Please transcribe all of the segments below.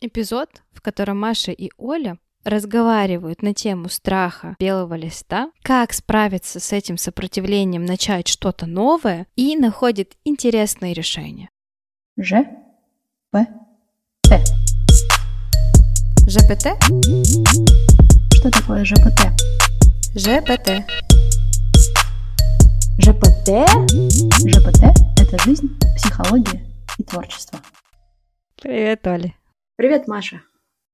Эпизод, в котором Маша и Оля разговаривают на тему страха белого листа, как справиться с этим сопротивлением, начать что-то новое и находят интересные решения. Ж, П, Т. ЖПТ? Что такое ЖПТ? ЖПТ. ЖПТ? ЖПТ – это жизнь, психология и творчество. Привет, Оля. Привет, Маша.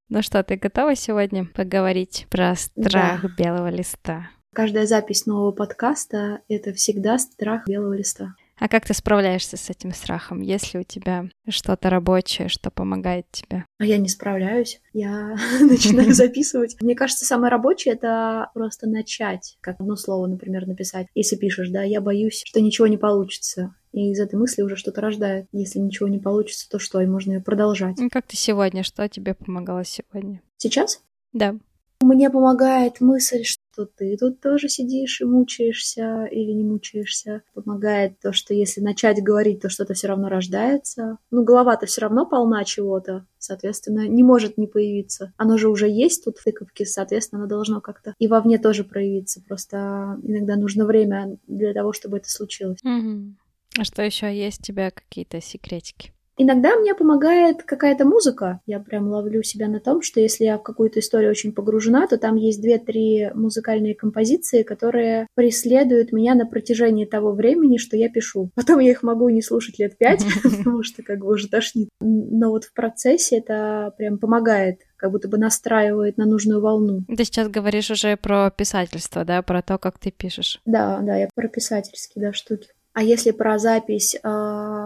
Ну что, ты готова сегодня поговорить про страх Да. белого листа? Каждая запись нового подкаста – это всегда страх белого листа. А как ты справляешься с этим страхом? Есть ли у тебя что-то рабочее, что помогает тебе? А я не справляюсь. Я начинаю записывать. Мне кажется, самое рабочее — это просто начать, как одно слово, например, написать. Если пишешь, да, я боюсь, что ничего не получится. И из этой мысли уже что-то рождает. Если ничего не получится, то что? И можно ее продолжать. Как ты сегодня? Что тебе помогало сегодня? Сейчас Да. Мне помогает мысль, что ты тут тоже сидишь и мучаешься или не мучаешься. Помогает то, что если начать говорить, то что-то все равно рождается. Ну, голова-то все равно полна чего-то, соответственно, не может не появиться. Оно же уже есть тут в тыковке, соответственно, оно должно как-то и вовне тоже проявиться. Просто иногда нужно время для того, чтобы это случилось. Мгм. А что еще есть у тебя какие-то секретики? Иногда мне помогает какая-то музыка. Я прям ловлю себя на том, что если я в какую-то историю очень погружена, то там есть две-три музыкальные композиции, которые преследуют меня на протяжении того времени, что я пишу. Потом я их могу не слушать лет пять, потому что как бы уже тошнит. Но вот в процессе это прям помогает, как будто бы настраивает на нужную волну. Ты сейчас говоришь уже про писательство, да, про то, как ты пишешь. Да, да, я про писательские, да, штуки. А если про запись э,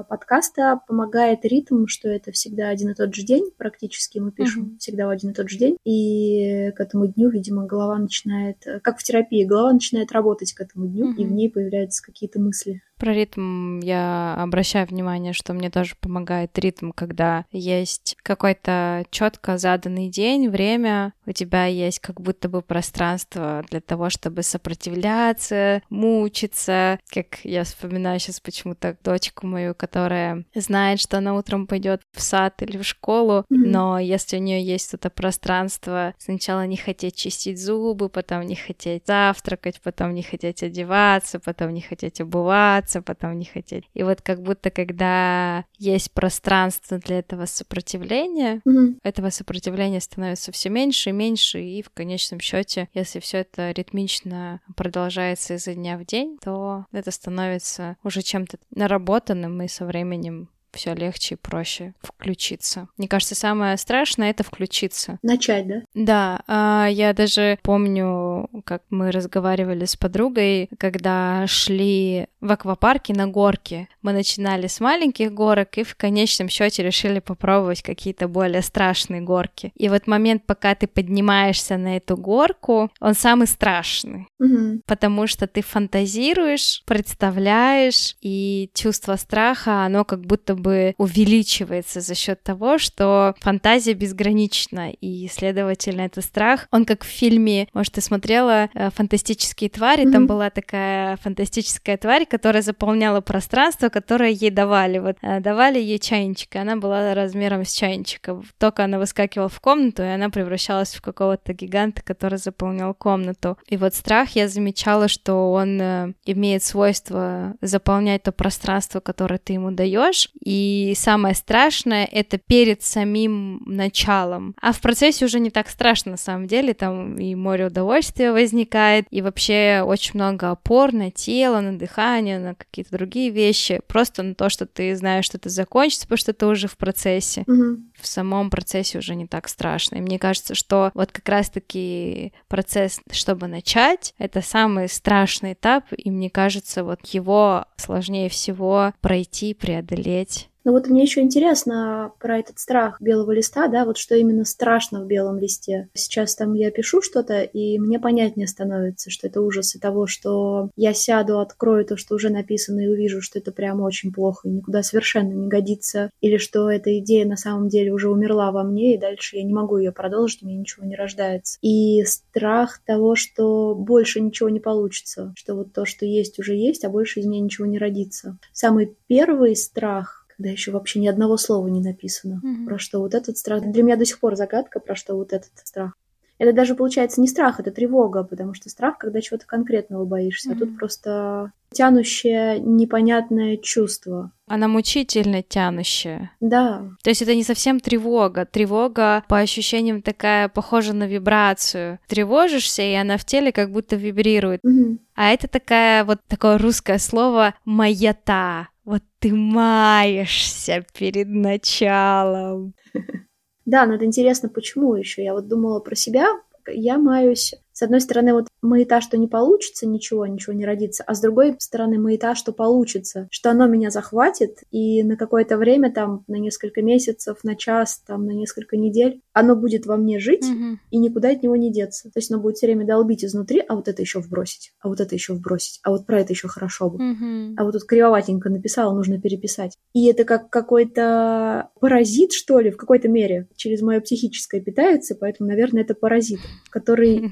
подкаста, помогает ритм, что это всегда один и тот же день, практически мы пишем Мгм. всегда в один и тот же день, и к этому дню, видимо, голова начинает, э, как в терапии, голова начинает работать к этому дню, и в ней появляются какие-то мысли. Про ритм я обращаю внимание, что мне тоже помогает ритм, когда есть какой-то четко заданный день, время, у тебя есть как будто бы пространство для того, чтобы сопротивляться, мучиться. Как я вспоминаю сейчас почему-то дочку мою, которая знает, что она утром пойдет в сад или в школу, но если у нее есть это пространство, сначала не хотеть чистить зубы, потом не хотеть завтракать, потом не хотеть одеваться, потом не хотеть обуваться, потом не хотеть. И вот как будто когда есть пространство для этого сопротивления, Мгм. этого сопротивления становится все меньше и меньше, и в конечном счете, если все это ритмично продолжается изо дня в день, то это становится уже чем-то наработанным, и со временем все легче и проще включиться. Мне кажется, самое страшное это включиться. Начать, да? Да, а, я даже помню, как мы разговаривали с подругой, когда шли в аквапарке на горке. Мы начинали с маленьких горок и в конечном счете решили попробовать какие-то более страшные горки. И вот момент, пока ты поднимаешься на эту горку, он самый страшный Мгм. потому что ты фантазируешь, представляешь, и чувство страха, оно как будто бы увеличивается за счет того, что фантазия безгранична, и, следовательно, это страх. Он как в фильме, может, ты смотрела э, «Фантастические твари», там Мгм. была такая фантастическая тварь, которая заполняла пространство, которое ей давали. Вот э, давали ей чайничек, и она была размером с чайничка. Только она выскакивала в комнату, и она превращалась в какого-то гиганта, который заполнял комнату. И вот страх, я замечала, что он э, имеет свойство заполнять то пространство, которое ты ему даешь. И самое страшное — это перед самим началом. А в процессе уже не так страшно, на самом деле. Там и море удовольствия возникает, и вообще очень много опор на тело, на дыхание, на какие-то другие вещи. Просто на то, что ты знаешь, что это закончится, потому что ты уже в процессе Мгм. В самом процессе уже не так страшно. И мне кажется, что вот как раз-таки процесс, чтобы начать, это самый страшный этап, и мне кажется, вот его сложнее всего пройти, преодолеть. Ну вот мне еще интересно про этот страх белого листа, да, вот что именно страшно в белом листе. Сейчас там я пишу что-то, и мне понятнее становится, что это ужасы того, что я сяду, открою то, что уже написано, и увижу, что это прямо очень плохо и никуда совершенно не годится, или что эта идея на самом деле уже умерла во мне, и дальше я не могу ее продолжить, у меня ничего не рождается. И страх того, что больше ничего не получится, что вот то, что есть, уже есть, а больше из меня ничего не родится. Самый первый страх, когда еще вообще ни одного слова не написано, Мгм. про что вот этот страх. Для меня до сих пор загадка, про что вот этот страх. Это даже получается не страх, это тревога, потому что страх, когда чего-то конкретного боишься, а Мгм. тут просто тянущее непонятное чувство. Она мучительно тянущая. Да, То есть это не совсем тревога. Тревога, по ощущениям, такая похожа на вибрацию. Тревожишься, и она в теле как будто вибрирует. Мгм. А это такая вот такое русское слово «маята». Вот ты маешься перед началом. Да, но это интересно, почему еще. Я вот думала про себя, я маюсь. С одной стороны, вот маята, что не получится ничего, ничего не родится, а с другой стороны, маята, что получится, что оно меня захватит, и на какое-то время, там, на несколько месяцев, на час, там, на несколько недель, оно будет во мне жить, Мгм. и никуда от него не деться. То есть оно будет все время долбить изнутри, а вот это еще вбросить, а вот это еще вбросить, а вот про это еще хорошо бы. Мгм. А вот тут кривоватенько написала, нужно переписать. И это как какой-то паразит, что ли, в какой-то мере. Через мое психическое питается, поэтому, наверное, это паразит, который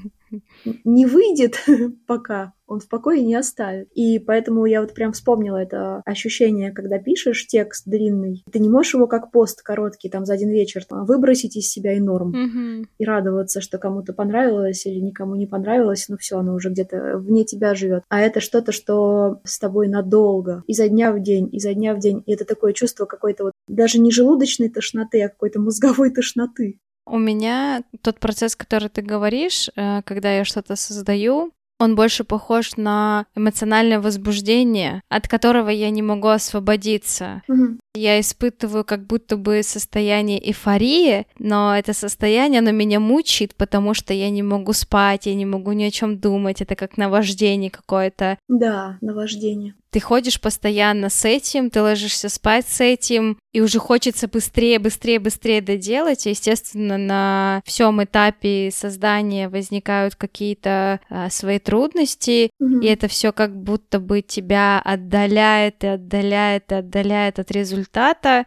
не выйдет пока, он в покое не оставит. И поэтому я вот прям вспомнила это ощущение, когда пишешь текст длинный, ты не можешь его как пост короткий, там, за один вечер, там, выбросить из себя и норм. Мгм. И радоваться, что кому-то понравилось или никому не понравилось, ну все, оно уже где-то вне тебя живет. А это что-то, что с тобой надолго, изо дня в день, изо дня в день. И это такое чувство какой-то вот даже не желудочной тошноты, а какой-то мозговой тошноты. У меня тот процесс, который ты говоришь, э, когда я что-то создаю, он больше похож на эмоциональное возбуждение, от которого я не могу освободиться. Мгм. Я испытываю как будто бы состояние эйфории, но это состояние, оно меня мучает, потому что я не могу спать, я не могу ни о чем думать, это как наваждение какое-то. Да, наваждение. Ты ходишь постоянно с этим, ты ложишься спать с этим, и уже хочется быстрее, быстрее, быстрее доделать. И, естественно, на всем этапе создания возникают какие-то а, свои трудности, Мгм. и это все как будто бы тебя отдаляет и отдаляет и отдаляет от результата.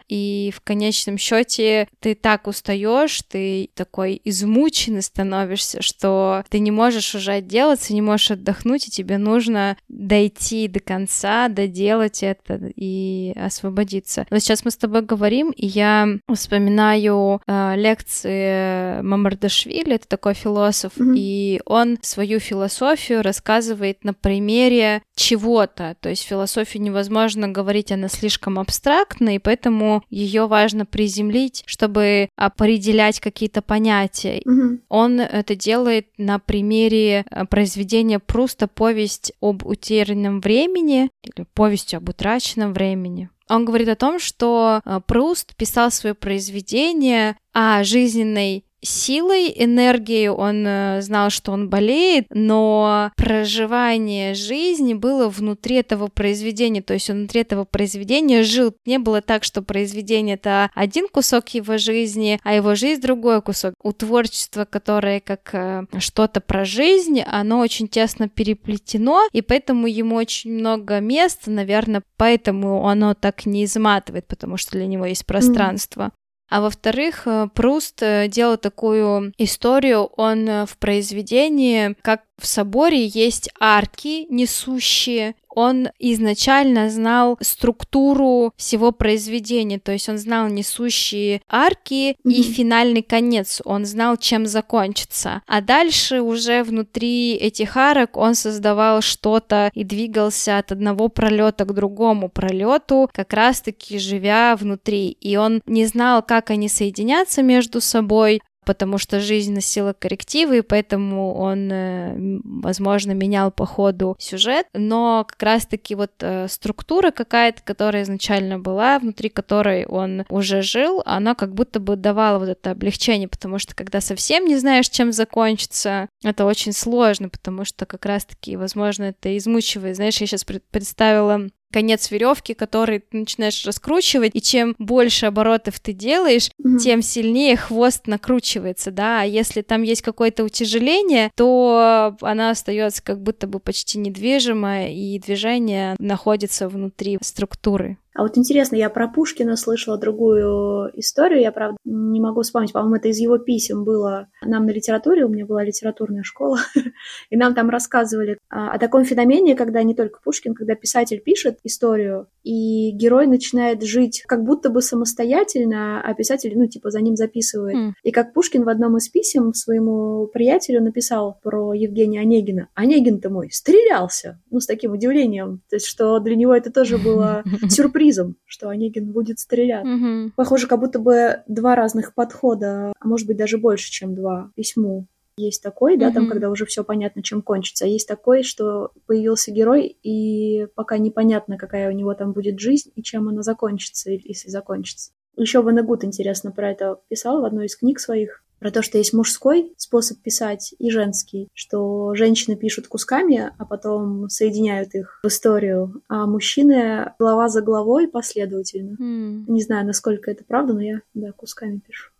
И в конечном счете ты так устаешь, ты такой измученный становишься, что ты не можешь уже отделаться, не можешь отдохнуть, и тебе нужно дойти до конца, доделать это и освободиться. Но сейчас мы с тобой говорим, и я вспоминаю э, лекции Мамардашвили, это такой философ, Мгм. и он свою философию рассказывает на примере чего-то. То есть философию невозможно говорить, она слишком абстрактна, и поэтому ее важно приземлить, чтобы определять какие-то понятия. Мгм. Он это делает на примере э, произведения Пруста «Повесть об утерянном времени» или «Повесть об утраченном времени». Он говорит о том, что э, Пруст писал свое произведение о жизненной силой, энергией, он э, знал, что он болеет, но проживание жизни было внутри этого произведения, то есть он внутри этого произведения жил. Не было так, что произведение — это один кусок его жизни, а его жизнь — другой кусок. У творчества, которое как э, что-то про жизнь, оно очень тесно переплетено, и поэтому ему очень много места, наверное, поэтому оно так не изматывает, потому что для него есть пространство. А во-вторых, э, Пруст э, делал такую историю, он э, в произведении, как в соборе есть арки несущие, он изначально знал структуру всего произведения, то есть он знал несущие арки и Мгм. финальный конец, он знал, чем закончится. А дальше уже внутри этих арок он создавал что-то и двигался от одного пролета к другому пролету, как раз-таки живя внутри. И он не знал, как они соединятся между собой, потому что жизнь носила коррективы, и поэтому он, э, возможно, менял по ходу сюжет, но как раз-таки вот э, структура какая-то, которая изначально была, внутри которой он уже жил, она как будто бы давала вот это облегчение, потому что когда совсем не знаешь, чем закончится, это очень сложно, потому что как раз-таки, возможно, это измучивает. Знаешь, я сейчас представила конец веревки, который ты начинаешь раскручивать, и чем больше оборотов ты делаешь, Мгм. тем сильнее хвост накручивается, да, а если там есть какое-то утяжеление, то она остается как будто бы почти недвижимая, и движение находится внутри структуры. А вот интересно, я про Пушкина слышала другую историю, я, правда, не могу вспомнить, по-моему, это из его писем было нам на литературе, у меня была литературная школа, и нам там рассказывали о таком феномене, когда не только Пушкин, когда писатель пишет историю, и герой начинает жить как будто бы самостоятельно, а писатель, ну, типа, за ним записывает. Mm. И как Пушкин в одном из писем своему приятелю написал про Евгения Онегина. Онегин-то мой стрелялся! Ну, с таким удивлением. То есть, что для него это тоже было сюрприз сюрпризом, что Онегин будет стрелять. Угу. Похоже, как будто бы два разных подхода, а может быть даже больше, чем два письму. Есть такой, да, mm там, когда уже все понятно, чем кончится. А есть такой, что появился герой, и пока непонятно, какая у него там будет жизнь и чем она закончится, если закончится. Еще Ванагут интересно про это писал в одной из книг своих про то, что есть мужской способ писать и женский, что женщины пишут кусками, а потом соединяют их в историю, а мужчины глава за главой последовательно. Mm. Не знаю, насколько это правда, но я, да, кусками пишу.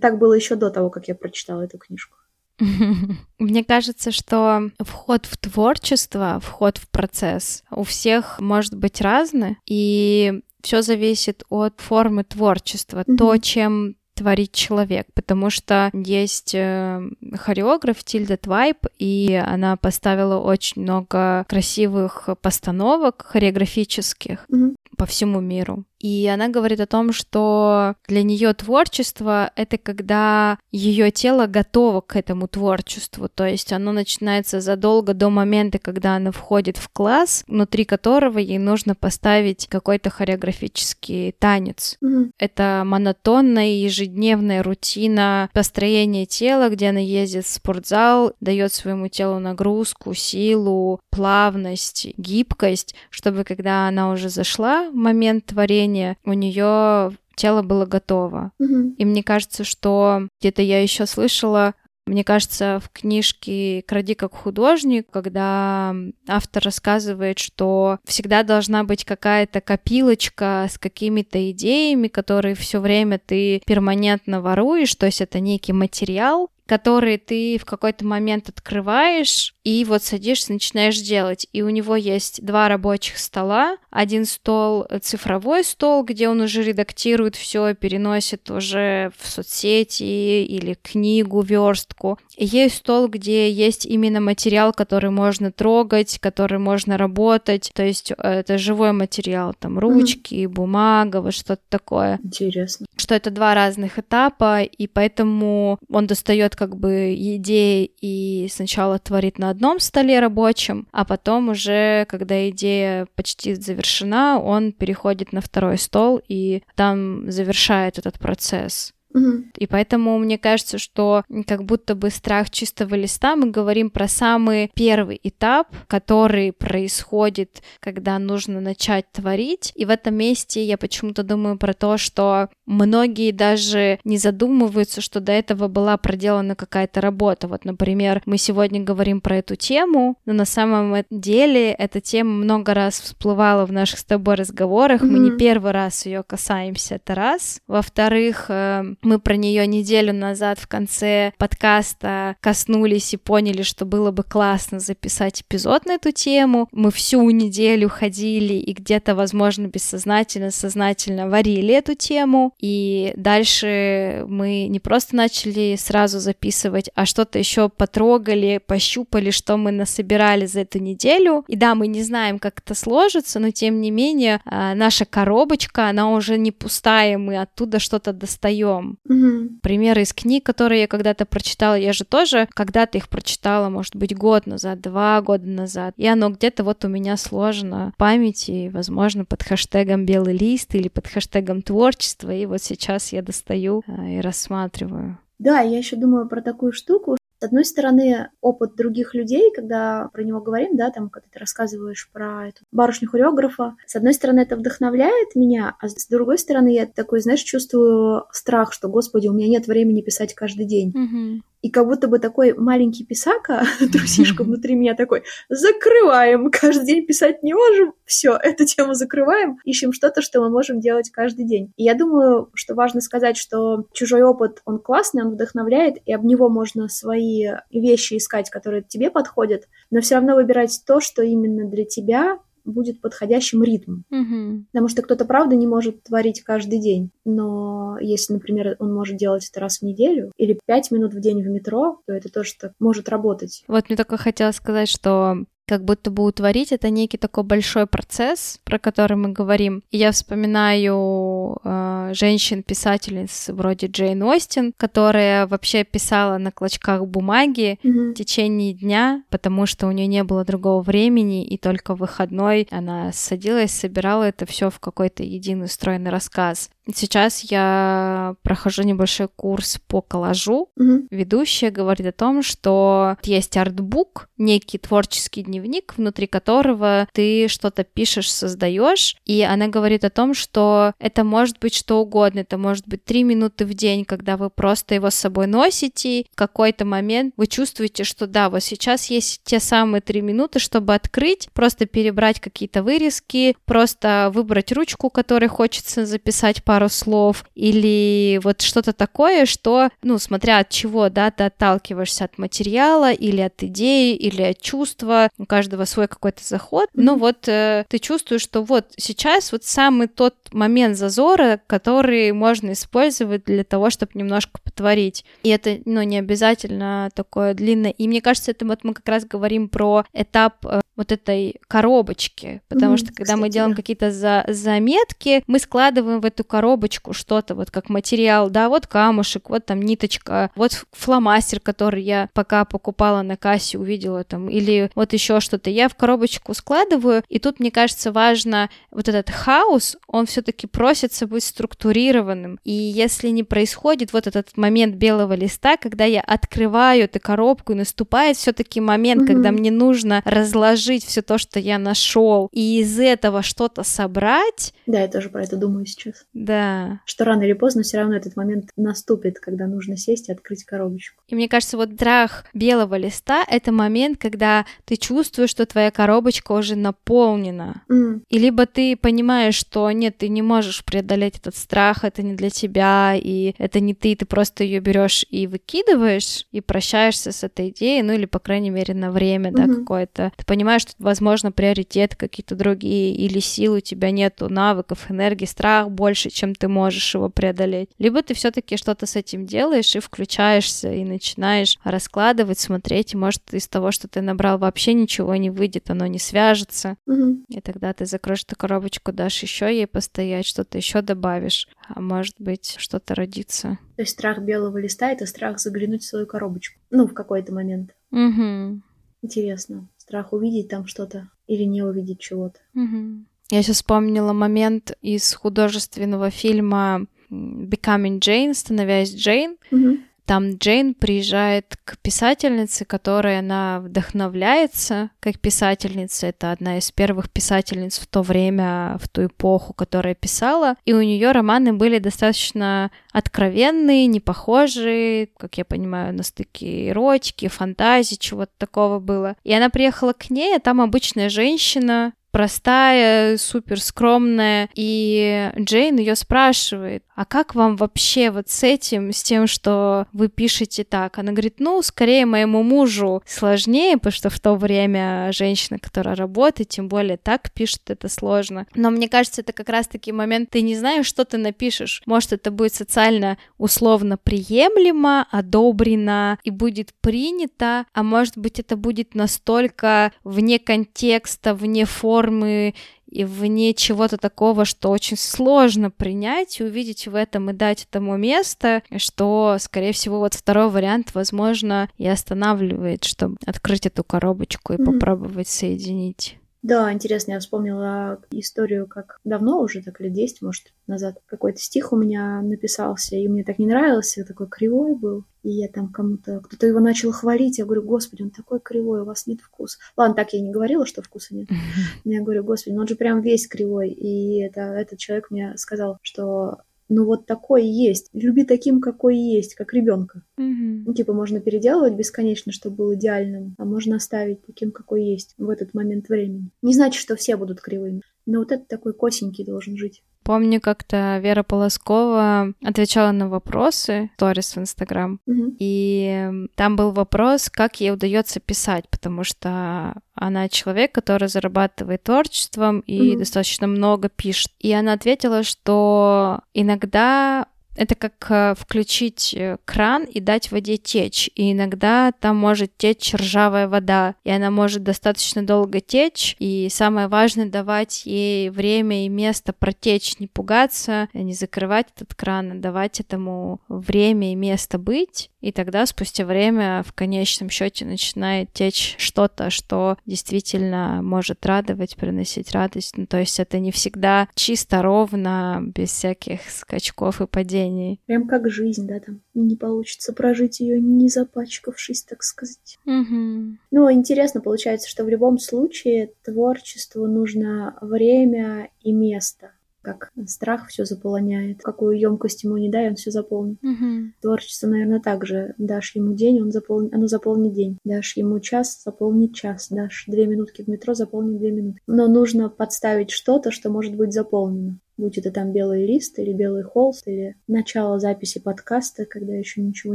Так было еще до того, как я прочитала эту книжку. Мне кажется, что вход в творчество, вход в процесс у всех может быть разный, и все зависит от формы творчества. Mm-hmm. То, чем творит человек, потому что есть э, хореограф Тильда Твайп, и она поставила очень много красивых постановок хореографических mm-hmm. по всему миру. И она говорит о том, что для нее творчество — это когда ее тело готово к этому творчеству, то есть оно начинается задолго до момента, когда она входит в класс, внутри которого ей нужно поставить какой-то хореографический танец. Mm-hmm. Это монотонная ежедневная рутина построения тела, где она ездит в спортзал, дает своему телу нагрузку, силу, плавность, гибкость, чтобы когда она уже зашла в момент творения, зрения у нее тело было готово. Mm-hmm. И мне кажется, что где-то я еще слышала, мне кажется, в книжке «Кради как художник», когда автор рассказывает, что всегда должна быть какая-то копилочка с какими-то идеями, которые все время ты перманентно воруешь, то есть это некий материал, который ты в какой-то момент открываешь и вот садишься, начинаешь делать. И у него есть два рабочих стола. Один стол — цифровой стол, где он уже редактирует все, переносит уже в соцсети или книгу, верстку. И есть стол, где есть именно материал, который можно трогать, который можно работать. То есть э, это живой материал, там ручки, mm-hmm. бумага, вот что-то такое. Интересно. Что это два разных этапа, и поэтому он достает как бы идеи и сначала творит на одном столе рабочем, а потом уже, когда идея почти завершена, он переходит на второй стол и там завершает этот процесс. И поэтому мне кажется, что как будто бы страх чистого листа мы говорим про самый первый этап, который происходит, когда нужно начать творить. И в этом месте я почему-то думаю про то, что многие даже не задумываются, что до этого была проделана какая-то работа. Вот, например, мы сегодня говорим про эту тему, но на самом деле эта тема много раз всплывала в наших с тобой разговорах. Mm-hmm. Мы не первый раз ее касаемся, это раз. Во-вторых, э, мы про нее неделю назад в конце подкаста коснулись и поняли, что было бы классно записать эпизод на эту тему. Мы всю неделю ходили и где-то, возможно, бессознательно, сознательно варили эту тему. И дальше мы не просто начали сразу записывать, а что-то еще потрогали, пощупали, что мы насобирали за эту неделю. И да, мы не знаем, как это сложится, но тем не менее а, наша коробочка, она уже не пустая, мы оттуда что-то достаем. Угу. Примеры из книг, которые я когда-то прочитала, я же тоже когда-то их прочитала, может быть, год назад, два года назад. И оно где-то вот у меня сложено в памяти, возможно, под хэштегом «белый лист» или под хэштегом «творчество». И вот сейчас я достаю а, и рассматриваю. Да, я еще думаю про такую штуку, с одной стороны, опыт других людей, когда про него говорим, да, там, когда ты рассказываешь про эту барышню-хореографа, с одной стороны, это вдохновляет меня, а с другой стороны, я такой, знаешь, чувствую страх, что, господи, у меня нет времени писать каждый день. Mm-hmm. И как будто бы такой маленький писака, трусишка внутри меня такой, закрываем, каждый день писать не можем, все, эту тему закрываем, ищем что-то, что мы можем делать каждый день. И я думаю, что важно сказать, что чужой опыт, он классный, он вдохновляет, и об него можно свои вещи искать, которые тебе подходят, но все равно выбирать то, что именно для тебя будет подходящим ритм. Угу. Потому что кто-то, правда, не может творить каждый день. Но если, например, он может делать это раз в неделю или пять минут в день в метро, то это тоже так может работать. Вот мне только хотела сказать, что как будто бы утворить это некий такой большой процесс, про который мы говорим. И я вспоминаю э, женщин-писательниц вроде Джейн Остин, которая вообще писала на клочках бумаги Мгм. в течение дня, потому что у нее не было другого времени, и только в выходной она садилась, собирала это все в какой-то единый стройный рассказ. Сейчас я прохожу небольшой курс по коллажу, Мгм. ведущая говорит о том, что есть артбук, некий творческий дневник, внутри которого ты что-то пишешь, создаешь, и она говорит о том, что это может быть что угодно, это может быть три минуты в день, когда вы просто его с собой носите, в какой-то момент вы чувствуете, что да, вот сейчас есть те самые три минуты, чтобы открыть, просто перебрать какие-то вырезки, просто выбрать ручку, которой хочется записать пару слов, или вот что-то такое, что, ну, смотря от чего, да, ты отталкиваешься от материала, или от идеи, или от чувства, у каждого свой какой-то заход, но вот э, ты чувствуешь, что вот сейчас вот самый тот момент зазора, который можно использовать для того, чтобы немножко потворить. И это, ну, не обязательно такое длинное. И мне кажется, это вот мы как раз говорим про этап э, вот этой коробочки, потому Мгм, что когда мы кстати, делаем да. какие-то за заметки, мы складываем в эту коробочку что-то вот как материал, да, вот камушек, вот там ниточка, вот фломастер, который я пока покупала на кассе, увидела там, или вот еще что-то. Я в коробочку складываю, и тут, мне кажется, важно вот этот хаос, он все-таки просится быть структурированным. И если не происходит вот этот момент белого листа, когда я открываю эту коробку, и наступает все-таки момент, Мгм. когда мне нужно разложить все то, что я нашел, и из этого что-то собрать, Да, я тоже про это думаю сейчас. да. Что рано или поздно все равно этот момент наступит, когда нужно сесть и открыть коробочку. И мне кажется, вот страх белого листа — это момент, когда ты чувствуешь, что твоя коробочка уже наполнена. М, И либо ты понимаешь, что нет, ты не можешь преодолеть этот страх, это не для тебя, и это не ты, ты просто ее берешь и выкидываешь, и прощаешься с этой идеей, ну или, по крайней мере, на время, да, какое-то. Ты понимаешь, что, возможно, приоритеты какие-то другие, или сил у тебя нету, навыков, энергии, страх больше, чем ты можешь его преодолеть. Либо ты все-таки что-то с этим делаешь и включаешься, и начинаешь раскладывать, смотреть, и может из того, что ты набрал, вообще ничего не выйдет, оно не свяжется. мгм. И тогда ты закроешь эту коробочку, дашь еще ей постоять, что-то еще добавишь, а может быть, что-то родится. То есть страх белого листа — это страх заглянуть в свою коробочку. Ну, в какой-то момент. Угу. Интересно. Страх увидеть там что-то или не увидеть чего-то. Угу. Я сейчас вспомнила момент из художественного фильма Becoming Jane, становясь Джейн. Мгм. Там Джейн приезжает к писательнице, которой она вдохновляется как писательница. Это одна из первых писательниц в то время, в ту эпоху, которая писала. И у нее романы были достаточно откровенные, не похожие, как я понимаю, на стыке эротики, фантазии, чего-то такого было. И она приехала к ней, а там обычная женщина, простая, супер скромная, и Джейн ее спрашивает, а как вам вообще вот с этим, с тем, что вы пишете так? Она говорит, ну, скорее моему мужу сложнее, потому что в то время женщина, которая работает, тем более так пишет, это сложно. Но мне кажется, это как раз-таки момент, ты не знаешь, что ты напишешь. Может, это будет социально условно приемлемо, одобрено и будет принято, а может быть, это будет настолько вне контекста, вне формы и вне чего-то такого, что очень сложно принять и увидеть в этом и дать этому место, что, скорее всего, вот второй вариант, возможно, и останавливает, чтобы открыть эту коробочку и Мгм. попробовать соединить. Да, интересно, я вспомнила историю, как давно уже, так лет 10, может, назад, какой-то стих у меня написался, и мне так не нравился, такой кривой был, и я там кому-то, кто-то его начал хвалить, я говорю, господи, он такой кривой, у вас нет вкуса. Ладно, так я не говорила, что вкуса нет. Я говорю, господи, ну он же прям весь кривой, и это, этот человек мне сказал, что ну вот такой есть. Люби таким, какой есть, как ребенка. Мгм. Ну, типа, можно переделывать бесконечно, чтобы был идеальным, а можно оставить таким, какой есть в этот момент времени. Не значит, что все будут кривыми, но вот этот такой косенький должен жить. Помню, как-то Вера Полоскова отвечала на вопросы сторис в Инстаграм, Мгм. и там был вопрос, как ей удается писать, потому что она человек, который зарабатывает творчеством и Мгм. достаточно много пишет. И она ответила, что иногда это как э, включить э, кран и дать воде течь. И иногда там может течь ржавая вода, и она может достаточно долго течь. И самое важное давать ей время и место протечь, не пугаться, не закрывать этот кран, а давать этому время и место быть. И тогда спустя время в конечном счете начинает течь что-то, что действительно может радовать, приносить радость. Ну, то есть это не всегда чисто ровно, без всяких скачков и падений. Прям как жизнь, да, там не получится прожить ее, не запачкавшись, так сказать. Мгм. Ну, интересно получается, что в любом случае творчеству нужно время и место. Как страх все заполоняет. Какую емкость ему не дай, он все заполнит. Мгм. Творчество, наверное, так же. Дашь ему день, он заполнит, оно заполнит день. Дашь ему час, заполнит час. Дашь две минутки в метро, заполнит две минуты. Но нужно подставить что-то, что может быть заполнено. Будь это там белый лист или белый холст, или начало записи подкаста, когда еще ничего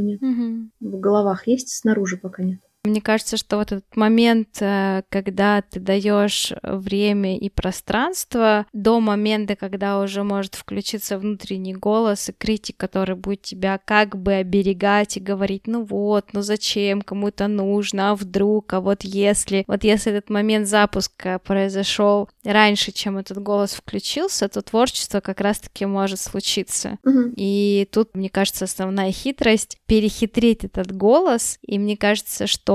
нет. Мгм. В головах есть, снаружи пока нет. Мне кажется, что вот этот момент, э, когда ты даешь время и пространство, до момента, когда уже может включиться внутренний голос и критик, который будет тебя как бы оберегать и говорить, ну вот, ну зачем, кому это нужно, а вдруг, а вот если, вот если этот момент запуска произошел раньше, чем этот голос включился, то творчество как раз-таки может случиться. Мгм. И тут, мне кажется, основная хитрость перехитрить этот голос. И мне кажется, что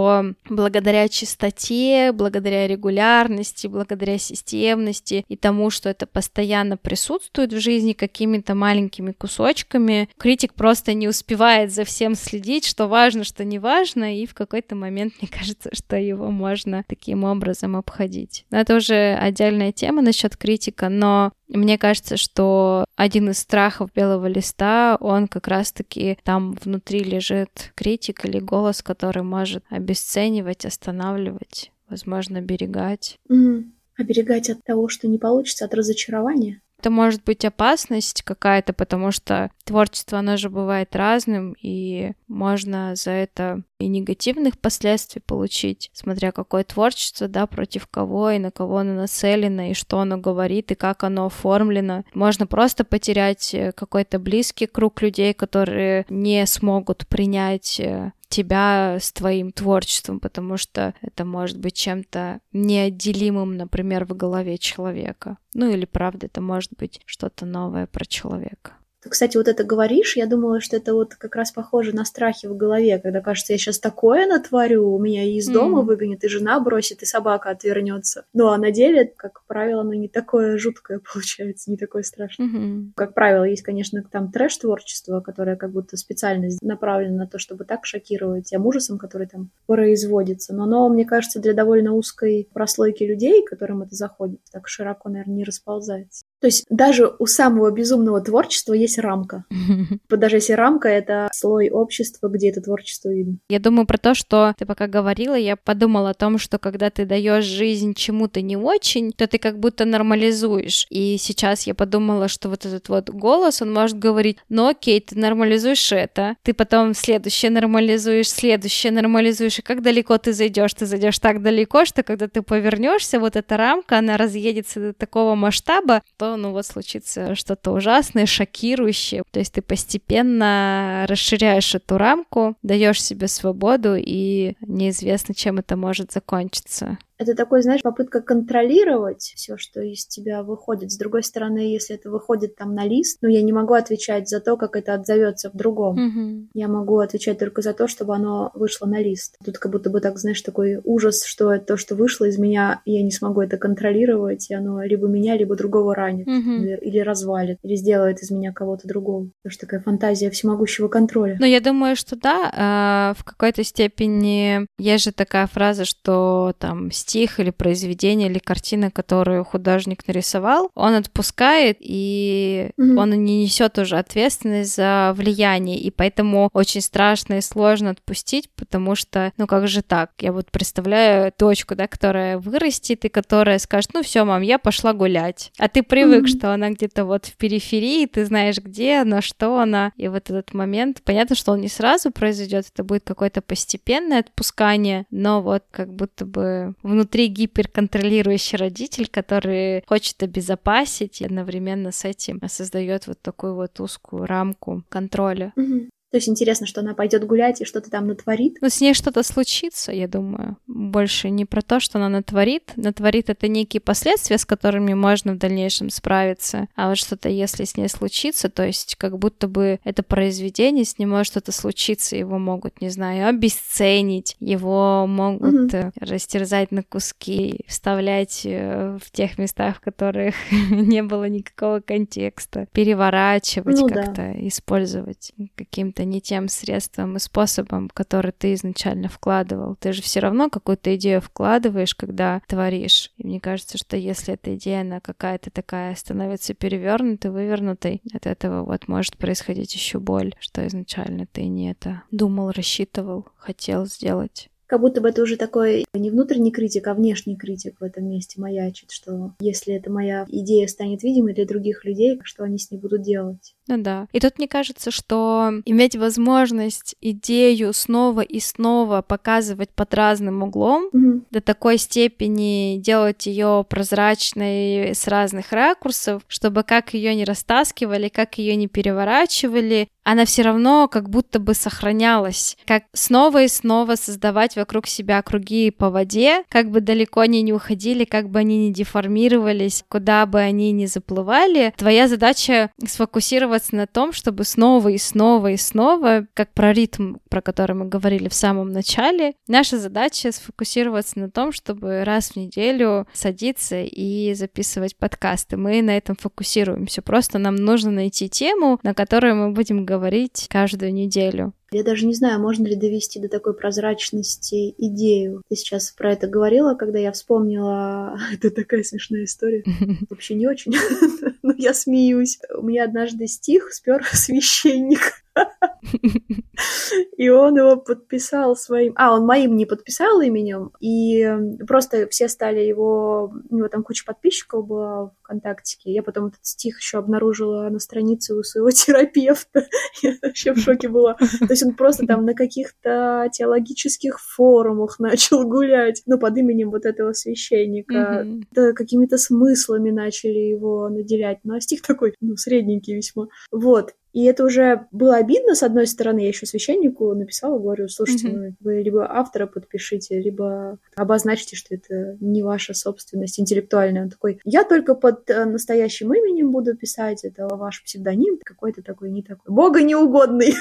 благодаря чистоте, благодаря регулярности, благодаря системности и тому, что это постоянно присутствует в жизни какими-то маленькими кусочками, критик просто не успевает за всем следить, что важно, что не важно, и в какой-то момент мне кажется, что его можно таким образом обходить. Но это уже отдельная тема насчет критика, но мне кажется, что один из страхов белого листа, он как раз-таки там внутри лежит критик или голос, который может обесценивать, останавливать, возможно, берегать. Мгм. Оберегать от того, что не получится, от разочарования. Это может быть опасность какая-то, потому что творчество, оно же бывает разным, и можно за это и негативных последствий получить, смотря какое творчество, да, против кого и на кого оно нацелено, и что оно говорит, и как оно оформлено. Можно просто потерять э, какой-то близкий круг людей, которые не смогут принять э, тебя с твоим творчеством, потому что это может быть чем-то неотделимым, например, в голове человека. Ну или правда, это может быть что-то новое про человека. Ты, кстати, вот это говоришь, я думала, что это вот как раз похоже на страхи в голове, когда кажется, я сейчас такое натворю, у меня и из дома Мгм. выгонят, и жена бросит, и собака отвернется. Ну, а на деле, как правило, оно не такое жуткое получается, не такое страшное. Мгм. Как правило, есть, конечно, там трэш-творчество, которое как будто специально направлено на то, чтобы так шокировать тем ужасом, который там производится. Но оно, мне кажется, для довольно узкой прослойки людей, которым это заходит, так широко, наверное, не расползается. То есть даже у самого безумного творчества есть рамка. Даже если рамка — это слой общества, где это творчество видно. Я думаю про то, что ты пока говорила, я подумала о том, что когда ты даешь жизнь чему-то не очень, то ты как будто нормализуешь. И сейчас я подумала, что вот этот вот голос, он может говорить, ну окей, ты нормализуешь это, ты потом следующее нормализуешь, следующее нормализуешь, и как далеко ты зайдешь? Ты зайдешь так далеко, что когда ты повернешься, вот эта рамка, она разъедется до такого масштаба, то, ну вот, случится что-то ужасное, шокирующее. То есть ты постепенно расширяешь эту рамку, даешь себе свободу, и неизвестно, чем это может закончиться. Это такой, знаешь, попытка контролировать все, что из тебя выходит. С другой стороны, если это выходит там на лист, ну, я не могу отвечать за то, как это отзовется в другом. Мгм. Я могу отвечать только за то, чтобы оно вышло на лист. Тут как будто бы так, знаешь, такой ужас, что то, что вышло из меня, я не смогу это контролировать, и оно либо меня, либо другого ранит, Мгм. или, развалит, или сделает из меня кого-то другого. Потому что такая фантазия всемогущего контроля. Ну, я думаю, что да, а, в какой-то степени есть же такая фраза, что там стих или произведение или картина, которую художник нарисовал, он отпускает, и mm-hmm. он не несет уже ответственность за влияние, и поэтому очень страшно и сложно отпустить, потому что, ну как же так? Я вот представляю дочку, да, которая вырастет и которая скажет, ну все, мам, я пошла гулять. А ты привык, mm-hmm. что она где-то вот в периферии, ты знаешь, где она, что она, и вот этот момент, понятно, что он не сразу произойдет, это будет какое-то постепенное отпускание, но вот как будто бы внутри гиперконтролирующий родитель, который хочет обезопасить и одновременно с этим создает вот такую вот узкую рамку контроля. Mm-hmm. То есть интересно, что она пойдет гулять и что-то там натворит. Ну, с ней что-то случится, я думаю. Больше не про то, что она натворит. Натворит это некие последствия, с которыми можно в дальнейшем справиться. А вот что-то, если с ней случится, то есть как будто бы это произведение, с ним может что-то случиться, его могут, не знаю, обесценить, его могут угу. растерзать на куски, вставлять э, в тех местах, в которых не было никакого контекста, переворачивать ну, как-то, да. использовать каким-то каким-то не тем средством и способом, который ты изначально вкладывал. Ты же все равно какую-то идею вкладываешь, когда творишь. И мне кажется, что если эта идея, она какая-то такая становится перевернутой, вывернутой, от этого вот может происходить еще боль, что изначально ты не это думал, рассчитывал, хотел сделать как будто бы это уже такой не внутренний критик, а внешний критик в этом месте маячит, что если эта моя идея станет видимой для других людей, что они с ней будут делать. Ну да. И тут мне кажется, что иметь возможность идею снова и снова показывать под разным углом, mm-hmm. до такой степени делать ее прозрачной с разных ракурсов, чтобы как ее не растаскивали, как ее не переворачивали, она все равно как будто бы сохранялась. Как снова и снова создавать вокруг себя круги по воде, как бы далеко они не уходили, как бы они не деформировались, куда бы они ни заплывали. Твоя задача сфокусироваться концентрироваться на том, чтобы снова и снова и снова, как про ритм, про который мы говорили в самом начале, наша задача сфокусироваться на том, чтобы раз в неделю садиться и записывать подкасты. Мы на этом фокусируемся. Просто нам нужно найти тему, на которую мы будем говорить каждую неделю. Я даже не знаю, можно ли довести до такой прозрачности идею. Ты сейчас про это говорила, когда я вспомнила... Это такая смешная история. Вообще не очень, но я смеюсь. У меня однажды стих спер священник. И он его подписал своим... А, он моим не подписал именем, и просто все стали его... У него там куча подписчиков было ВКонтактике. Я потом этот стих еще обнаружила на странице у своего терапевта. Я вообще в шоке была. То есть он просто там на каких-то теологических форумах начал гулять, ну, под именем вот этого священника. Mm-hmm. Да, какими-то смыслами начали его наделять. Ну, а стих такой, ну, средненький весьма. Вот. И это уже было обидно, с одной стороны, я еще священнику написала, говорю, слушайте, mm-hmm. ну, вы либо автора подпишите, либо обозначьте, что это не ваша собственность интеллектуальная. Он такой, я только под э, настоящим именем буду писать, это ваш псевдоним, какой-то такой, не такой, бога неугодный.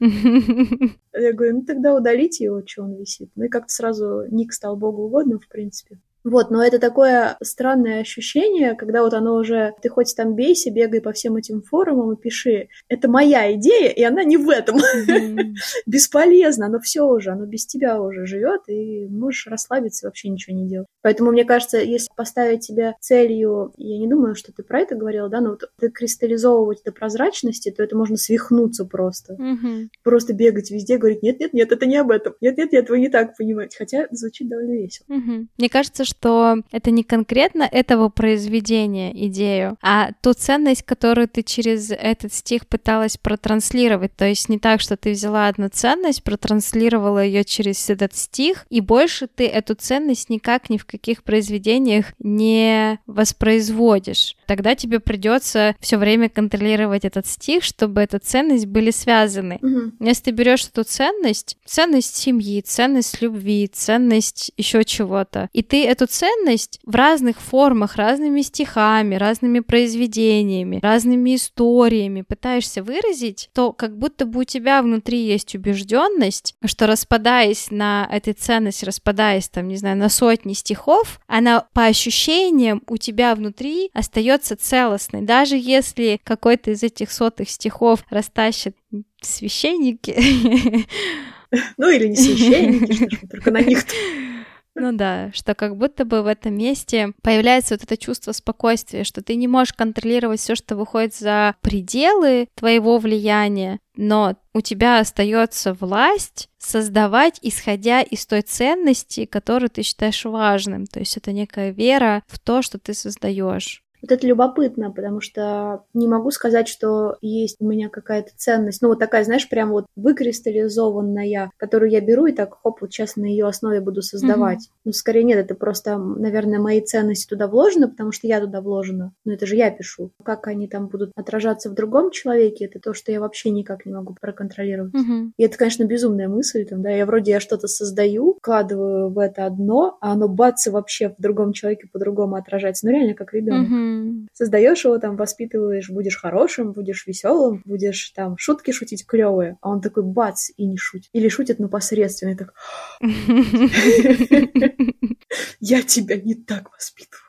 Я говорю, ну тогда удалите его, что он висит. Ну и как-то сразу ник стал богу угодным, в принципе. Вот, но это такое странное ощущение, когда вот оно уже, ты хоть там бейся, бегай по всем этим форумам и пиши. Это моя идея, и она не в этом. Mm-hmm. Бесполезно, оно все уже, оно без тебя уже живет, и можешь расслабиться и вообще ничего не делать. Поэтому, мне кажется, если поставить себе целью, я не думаю, что ты про это говорила, да, но вот это кристаллизовывать до прозрачности, то это можно свихнуться просто. Mm-hmm. Просто бегать везде, говорить, нет-нет-нет, это не об этом, нет-нет-нет, вы не так понимаете. Хотя звучит довольно весело. Mm-hmm. Мне кажется, что это не конкретно этого произведения идею, а ту ценность, которую ты через этот стих пыталась протранслировать. То есть не так, что ты взяла одну ценность, протранслировала ее через этот стих, и больше ты эту ценность никак ни в каких произведениях не воспроизводишь. Тогда тебе придется все время контролировать этот стих, чтобы эта ценность были связаны. Угу. Если ты берешь эту ценность, ценность семьи, ценность любви, ценность еще чего-то, и ты эту ценность в разных формах, разными стихами, разными произведениями, разными историями пытаешься выразить, то как будто бы у тебя внутри есть убежденность, что распадаясь на этой ценности, распадаясь там, не знаю, на сотни стихов, она по ощущениям у тебя внутри остается целостной. Даже если какой-то из этих сотых стихов растащит священники. Ну или не священники, что ж только на них Ну да, что как будто бы в этом месте появляется вот это чувство спокойствия, что ты не можешь контролировать все, что выходит за пределы твоего влияния, но у тебя остается власть создавать, исходя из той ценности, которую ты считаешь важным. То есть это некая вера в то, что ты создаешь. Вот это любопытно, потому что не могу сказать, что есть у меня какая-то ценность. Ну, вот такая, знаешь, прям вот выкристаллизованная, которую я беру и так, хоп, вот сейчас на ее основе буду создавать. Mm-hmm. Ну, скорее нет, это просто, наверное, мои ценности туда вложены, потому что я туда вложена. Но это же я пишу. Как они там будут отражаться в другом человеке, это то, что я вообще никак не могу проконтролировать. Mm-hmm. И это, конечно, безумная мысль, там, да, я вроде я что-то создаю, вкладываю в это одно, а оно бац, и вообще в другом человеке по-другому отражается. Ну, реально, как ребенок. Mm-hmm. Создаешь его, там, воспитываешь, будешь хорошим, будешь веселым, будешь там шутки шутить клевые, а он такой бац и не шутит. Или шутит, но посредственно, и так... Я тебя не так воспитываю.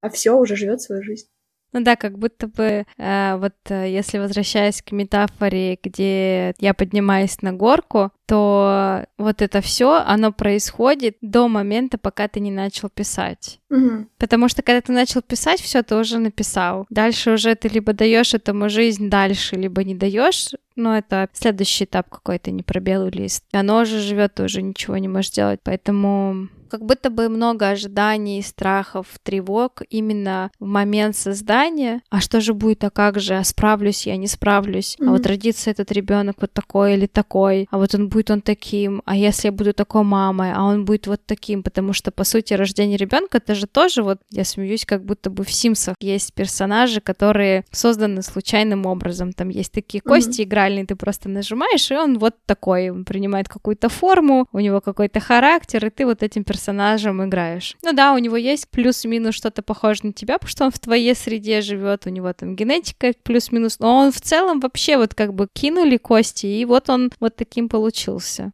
А все, уже живет свою жизнь. Ну да, как будто бы э, вот э, если возвращаясь к метафоре, где я поднимаюсь на горку, то вот это все, оно происходит до момента, пока ты не начал писать. Угу. Потому что когда ты начал писать, все ты уже написал. Дальше уже ты либо даешь этому жизнь дальше, либо не даешь. Но это следующий этап какой-то, не про белый лист. Оно уже живет, уже ничего не можешь делать. Поэтому как будто бы много ожиданий, страхов, тревог именно в момент создания. А что же будет, а как же, а справлюсь я, не справлюсь, mm-hmm. а вот родится этот ребенок вот такой или такой, а вот он будет он таким, а если я буду такой мамой, а он будет вот таким, потому что, по сути, рождение ребенка это же тоже вот, я смеюсь, как будто бы в Симсах есть персонажи, которые созданы случайным образом, там есть такие кости mm-hmm. игральные, ты просто нажимаешь, и он вот такой, он принимает какую-то форму, у него какой-то характер, и ты вот этим персонажем играешь. Ну да, у него есть плюс-минус что-то похоже на тебя, потому что он в твоей среде живет, у него там генетика плюс-минус, но он в целом вообще вот как бы кинули кости, и вот он вот таким получился.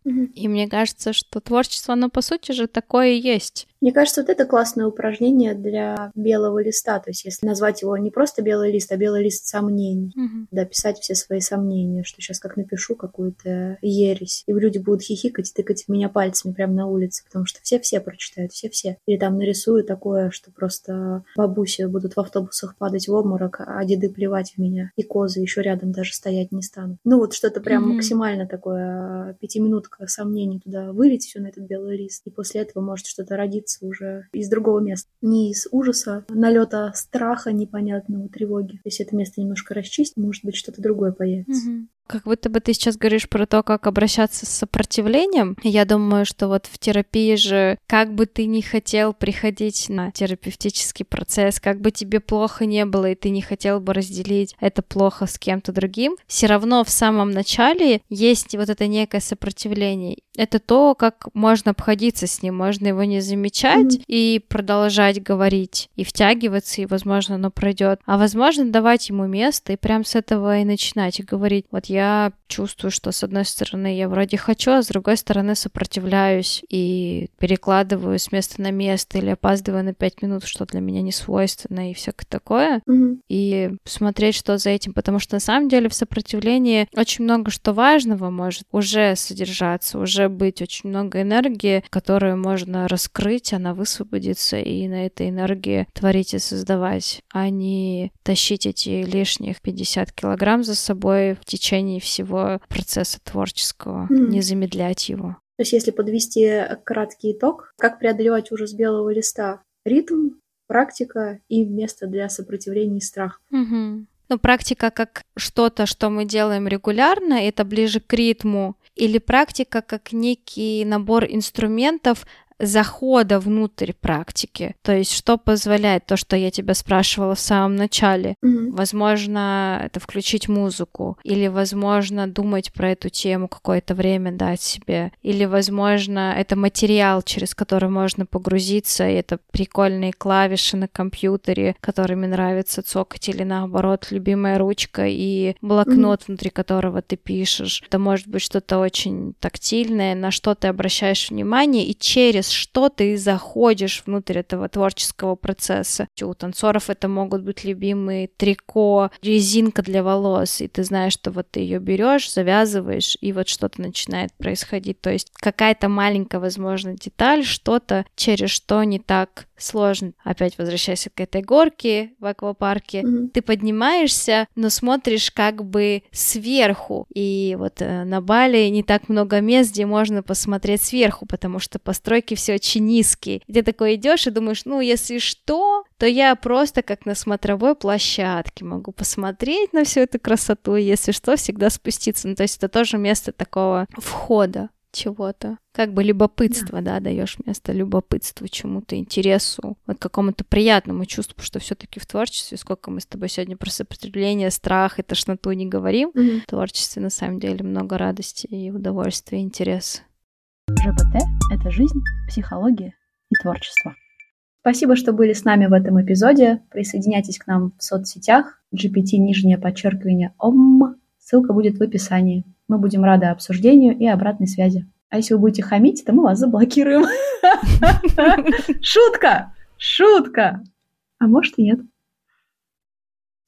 Mm-hmm. И мне кажется, что творчество, оно по сути же такое и есть. Мне кажется, вот это классное упражнение для белого листа. То есть, если назвать его не просто белый лист, а белый лист сомнений. Угу. Да, писать все свои сомнения, что сейчас как напишу какую-то ересь, и люди будут хихикать и тыкать в меня пальцами прямо на улице, потому что все-все прочитают, все-все. Или там нарисую такое, что просто бабуси будут в автобусах падать в обморок, а деды плевать в меня. И козы еще рядом даже стоять не станут. Ну вот что-то прям угу. максимально такое, пятиминутка сомнений туда вылить все на этот белый лист. И после этого может что-то родиться появляется уже из другого места. Не из ужаса, налета страха непонятного, тревоги. Если это место немножко расчистить, может быть, что-то другое появится. Угу. Как будто бы ты сейчас говоришь про то, как обращаться с сопротивлением. Я думаю, что вот в терапии же, как бы ты ни хотел приходить на терапевтический процесс, как бы тебе плохо не было, и ты не хотел бы разделить это плохо с кем-то другим, все равно в самом начале есть вот это некое сопротивление. Это то, как можно обходиться с ним, можно его не замечать mm-hmm. и продолжать говорить, и втягиваться, и, возможно, оно пройдет. А возможно, давать ему место и прям с этого и начинать, и говорить, вот я чувствую, что с одной стороны я вроде хочу, а с другой стороны сопротивляюсь и перекладываю с места на место или опаздываю на пять минут, что для меня не свойственно и всякое такое. Mm-hmm. И смотреть, что за этим, потому что на самом деле в сопротивлении очень много что важного может уже содержаться, уже быть очень много энергии, которую можно раскрыть, она высвободится, и на этой энергии творить и создавать, а не тащить эти лишних 50 килограмм за собой в течение течение всего процесса творческого, mm. не замедлять его. То есть, если подвести краткий итог, как преодолевать ужас белого листа? Ритм, практика и место для сопротивления и страха. Mm-hmm. Ну, практика как что-то, что мы делаем регулярно, это ближе к ритму, или практика как некий набор инструментов, захода внутрь практики. То есть, что позволяет то, что я тебя спрашивала в самом начале. Mm-hmm. Возможно, это включить музыку, или, возможно, думать про эту тему какое-то время дать себе, или, возможно, это материал, через который можно погрузиться, и это прикольные клавиши на компьютере, которыми нравится цокать, или наоборот, любимая ручка и блокнот, mm-hmm. внутри которого ты пишешь. Это может быть что-то очень тактильное, на что ты обращаешь внимание, и через что ты заходишь внутрь этого творческого процесса. У танцоров это могут быть любимые трико, резинка для волос, и ты знаешь, что вот ты ее берешь, завязываешь, и вот что-то начинает происходить. То есть какая-то маленькая, возможно, деталь, что-то, через что не так сложно. Опять возвращайся к этой горке в аквапарке. Mm-hmm. Ты поднимаешься, но смотришь как бы сверху. И вот э, на Бали не так много мест, где можно посмотреть сверху, потому что постройки все очень низкие. И ты такой идешь и думаешь, ну, если что, то я просто как на смотровой площадке могу посмотреть на всю эту красоту, если что, всегда спуститься. Ну, то есть это тоже место такого входа чего-то. Как бы любопытство, да, да даешь место любопытству, чему-то, интересу, вот какому-то приятному чувству, что все-таки в творчестве, сколько мы с тобой сегодня про сопротивление, страх и тошноту не говорим, mm-hmm. в творчестве на самом деле много радости и удовольствия, и интереса. ЖПТ — это жизнь, психология и творчество. Спасибо, что были с нами в этом эпизоде. Присоединяйтесь к нам в соцсетях. GPT нижнее подчеркивание ОМ. Ссылка будет в описании. Мы будем рады обсуждению и обратной связи. А если вы будете хамить, то мы вас заблокируем. Шутка! Шутка! А может и нет.